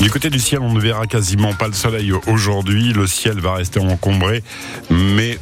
Du côté du ciel, on ne verra quasiment pas le soleil aujourd'hui. Le ciel va rester encombré, mais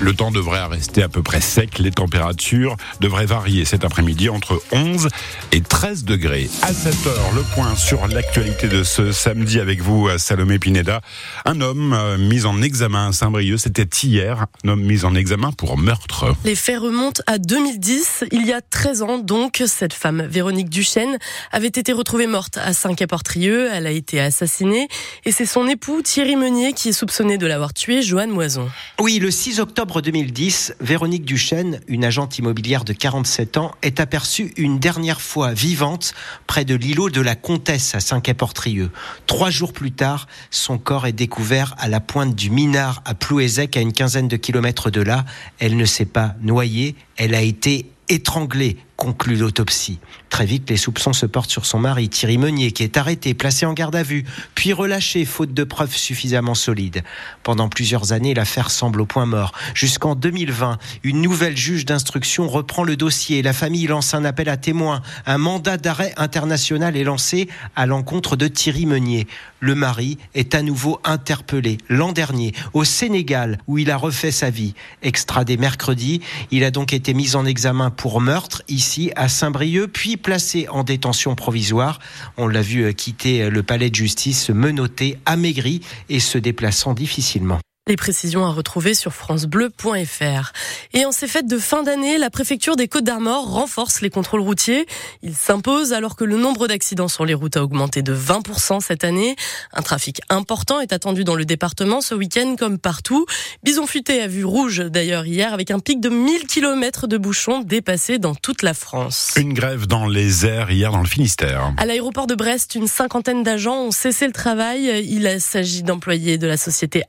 le temps devrait rester à peu près sec. Les températures devraient varier cet après-midi entre 11 et 13 degrés. À 7 heures, le point sur l'actualité de ce samedi avec vous, Salomé Pineda. Un homme euh, mis en examen à Saint-Brieuc, c'était hier, un homme mis en examen pour meurtre. Les faits remontent à 2010. Il y a 13 ans, donc, cette femme, Véronique Duchesne, avait été retrouvée morte à Saint-Quay-Portrieux elle a été assassinée et c'est son époux Thierry Meunier qui est soupçonné de l'avoir tuée, Joanne Moison. Oui, le 6 octobre 2010, Véronique Duchesne, une agente immobilière de 47 ans, est aperçue une dernière fois vivante près de l'îlot de la Comtesse à Saint-Quay-Portrieux. Trois jours plus tard, son corps est découvert à la pointe du Minard à Plouézec, à une quinzaine de kilomètres de là. Elle ne s'est pas noyée, elle a été étranglée conclut l'autopsie. Très vite, les soupçons se portent sur son mari, Thierry Meunier, qui est arrêté, placé en garde à vue, puis relâché, faute de preuves suffisamment solides. Pendant plusieurs années, l'affaire semble au point mort. Jusqu'en 2020, une nouvelle juge d'instruction reprend le dossier. La famille lance un appel à témoins. Un mandat d'arrêt international est lancé à l'encontre de Thierry Meunier. Le mari est à nouveau interpellé l'an dernier au Sénégal, où il a refait sa vie. Extradé mercredi, il a donc été mis en examen pour meurtre ici à Saint-Brieuc, puis placé en détention provisoire. On l'a vu euh, quitter euh, le palais de justice menotté, amaigri et se déplaçant difficilement. Les précisions à retrouver sur francebleu.fr. Et en ces fêtes de fin d'année, la préfecture des Côtes d'Armor renforce les contrôles routiers. Ils s'imposent alors que le nombre d'accidents sur les routes a augmenté de 20% cette année. Un trafic important est attendu dans le département ce week-end comme partout. Bison Futé a vu rouge d'ailleurs hier avec un pic de 1000 km de bouchons dépassés dans toute la France. Une grève dans les airs hier dans le Finistère. À l'aéroport de Brest, une cinquantaine d'agents ont cessé le travail. Il s'agit d'employés de la société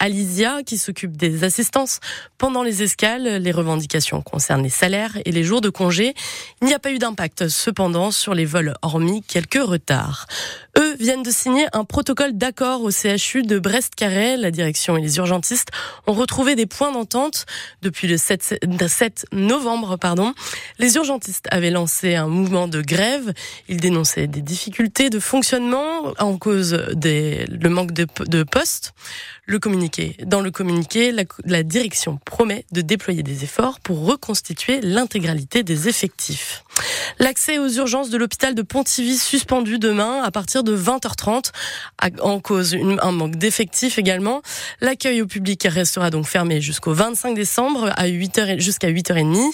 Qui s'occupe des assistances pendant les escales. Les revendications concernent les salaires et les jours de congé. Il n'y a pas eu d'impact cependant sur les vols, hormis quelques retards. Eux viennent de signer un protocole d'accord au CHU de Brest-Carré. La direction et les urgentistes ont retrouvé des points d'entente depuis le 7, 7 novembre. Pardon. Les urgentistes avaient lancé un mouvement de grève. Ils dénonçaient des difficultés de fonctionnement en cause des, le manque de, de postes. Le communiqué. Dans le communiqué, la direction promet de déployer des efforts pour reconstituer l'intégralité des effectifs. L'accès aux urgences de l'hôpital de Pontivy suspendu demain à partir de 20h30 en cause un manque d'effectifs également. L'accueil au public restera donc fermé jusqu'au 25 décembre à 8h jusqu'à 8h30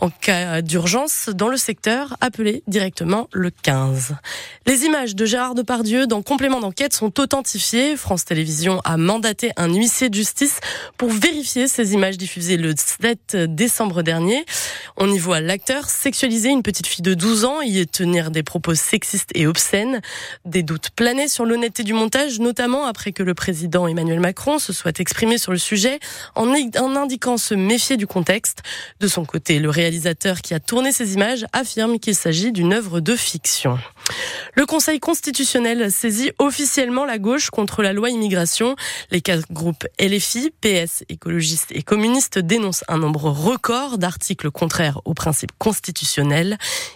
en cas d'urgence dans le secteur appelé directement le 15. Les images de Gérard Depardieu dans complément d'enquête sont authentifiées. France Télévisions a mandaté un huissier de justice pour vérifier ces images diffusées le 7 décembre dernier. On y voit l'acteur sexualiser une petite fille de 12 ans, y tenir des propos sexistes et obscènes. Des doutes planaient sur l'honnêteté du montage, notamment après que le président Emmanuel Macron se soit exprimé sur le sujet en, en indiquant se méfier du contexte. De son côté, le réalisateur qui a tourné ces images affirme qu'il s'agit d'une œuvre de fiction. Le Conseil constitutionnel saisit officiellement la gauche contre la loi immigration. Les quatre groupes LFI, PS, écologistes et communistes dénoncent un nombre record d'articles contraires aux principes constitutionnels.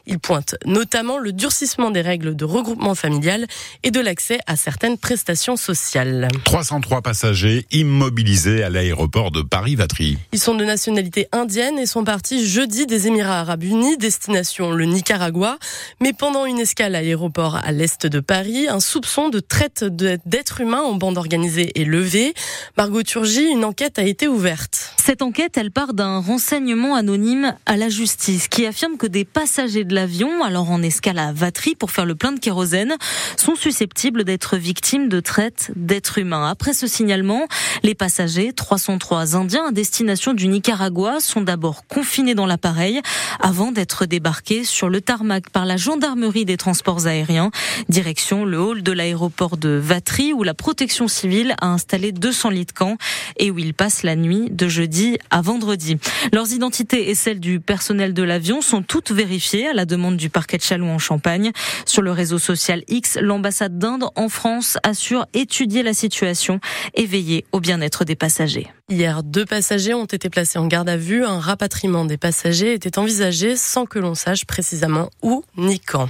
Ils pointent notamment le durcissement des règles de regroupement familial et de l'accès à certaines prestations sociales. 303 passagers immobilisés à l'aéroport de Paris-Vatry. Ils sont de nationalité indienne et sont partis jeudi des Émirats arabes unis, destination le Nicaragua. Mais pendant une escale à l'aéroport à l'est de Paris, un soupçon de traite d'êtres humains en bande organisée est levé. Margot Turgy, une enquête a été ouverte. Cette enquête, elle part d'un renseignement anonyme à la justice qui affirme que des passagers de l'avion, alors en escale à Vatry pour faire le plein de kérosène, sont susceptibles d'être victimes de traite d'êtres humains. Après ce signalement, les passagers, 303 Indiens à destination du Nicaragua, sont d'abord confinés dans l'appareil avant d'être débarqués sur le tarmac par la gendarmerie des transports aériens. Direction le hall de l'aéroport de Vatry où la protection civile a installé 200 lits de camp et où ils passent la nuit de jeudi à vendredi. Leurs identités et celles du personnel de l'avion sont toutes vérifiées à la demande du parquet de Châlons en Champagne. Sur le réseau social X, l'ambassade d'Inde en France assure étudier la situation et veiller au bien-être des passagers. Hier, deux passagers ont été placés en garde à vue. Un rapatriement des passagers était envisagé sans que l'on sache précisément où ni quand.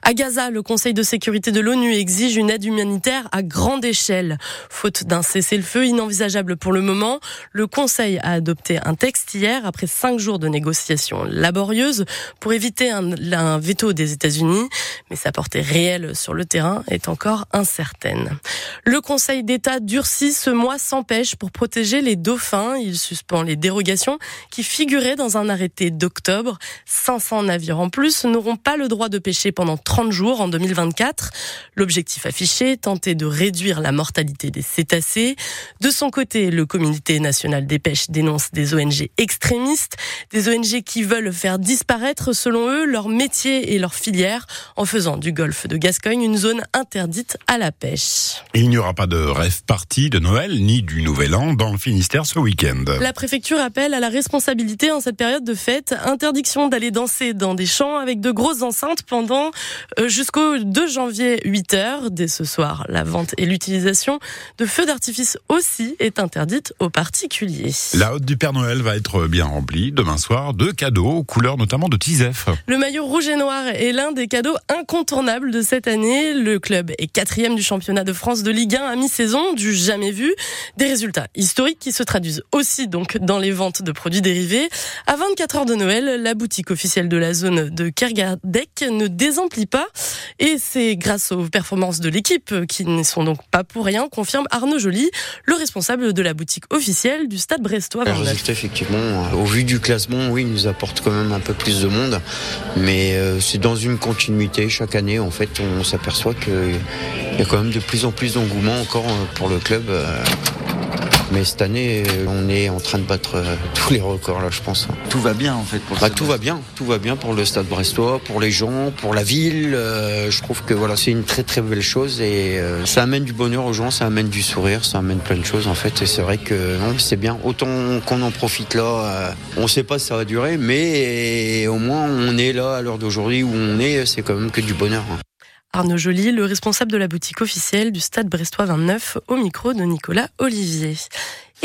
À Gaza, le Conseil de sécurité de l'ONU exige une aide humanitaire à grande échelle. Faute d'un cessez-le-feu inenvisageable pour le moment, le Conseil a adopté un texte hier après cinq jours de négociations laborieuses pour éviter un, veto des États-Unis, mais sa portée réelle sur le terrain est encore incertaine. Le Conseil d'État durcit ce mois sans pêche pour protéger les dauphins. Il suspend les dérogations qui figuraient dans un arrêté d'octobre. 500 navires en plus n'auront pas le droit de pêcher pendant 30 jours en 2024. L'objectif affiché, tenter de réduire la mortalité des cétacés. De son côté, le comité national des pêches dénonce des ONG extrémistes, des ONG qui veulent faire disparaître, selon eux, leur métier et leur filière en faisant du golfe de Gascogne une zone interdite à la pêche. Il n'y aura pas de rêve party de Noël ni du Nouvel An dans le Ce week-end. La préfecture appelle à la responsabilité en cette période de fête. Interdiction d'aller danser dans des champs avec de grosses enceintes pendant euh, jusqu'au 2 janvier 8 heures. Dès ce soir, la vente et l'utilisation de feux d'artifice aussi est interdite aux particuliers. La haute du Père Noël va être bien remplie demain soir de cadeaux, couleurs notamment de Tisef. Le maillot rouge et noir est l'un des cadeaux incontournables de cette année. Le club est quatrième du championnat de France de Ligue 1 à mi-saison, du jamais vu. Des résultats historiques qui se traduisent aussi donc dans les ventes de produits dérivés. À 24 heures de Noël, la boutique officielle de la zone de Kergadec ne désemplit pas. Et c'est grâce aux performances de l'équipe qui ne sont donc pas pour rien, confirme Arnaud Joly, le responsable de la boutique officielle du Stade Brestois. Le résultat, effectivement, euh, au vu du classement, oui, nous apporte quand même un peu plus de monde. Mais euh, c'est dans une continuité. Chaque année, en fait, on s'aperçoit qu'il y a quand même de plus en plus d'engouement encore euh, pour le club. Mais cette année, on est en train de battre euh, tous les records là, je pense. Tout va bien en fait pour bah, Tout va bien, tout va bien pour le Stade Brestois, pour les gens, pour la ville. Euh, je trouve que voilà, c'est une très très belle chose et euh, ça amène du bonheur aux gens, ça amène du sourire, ça amène plein de choses en fait. Et c'est vrai que non, c'est bien. Autant qu'on en profite là, on ne sait pas si ça va durer, mais au moins on est là à l'heure d'aujourd'hui où on est, c'est quand même que du bonheur. Hein. Arnaud Joly, le responsable de la boutique officielle du Stade Brestois 29, au micro de Nicolas Olivier.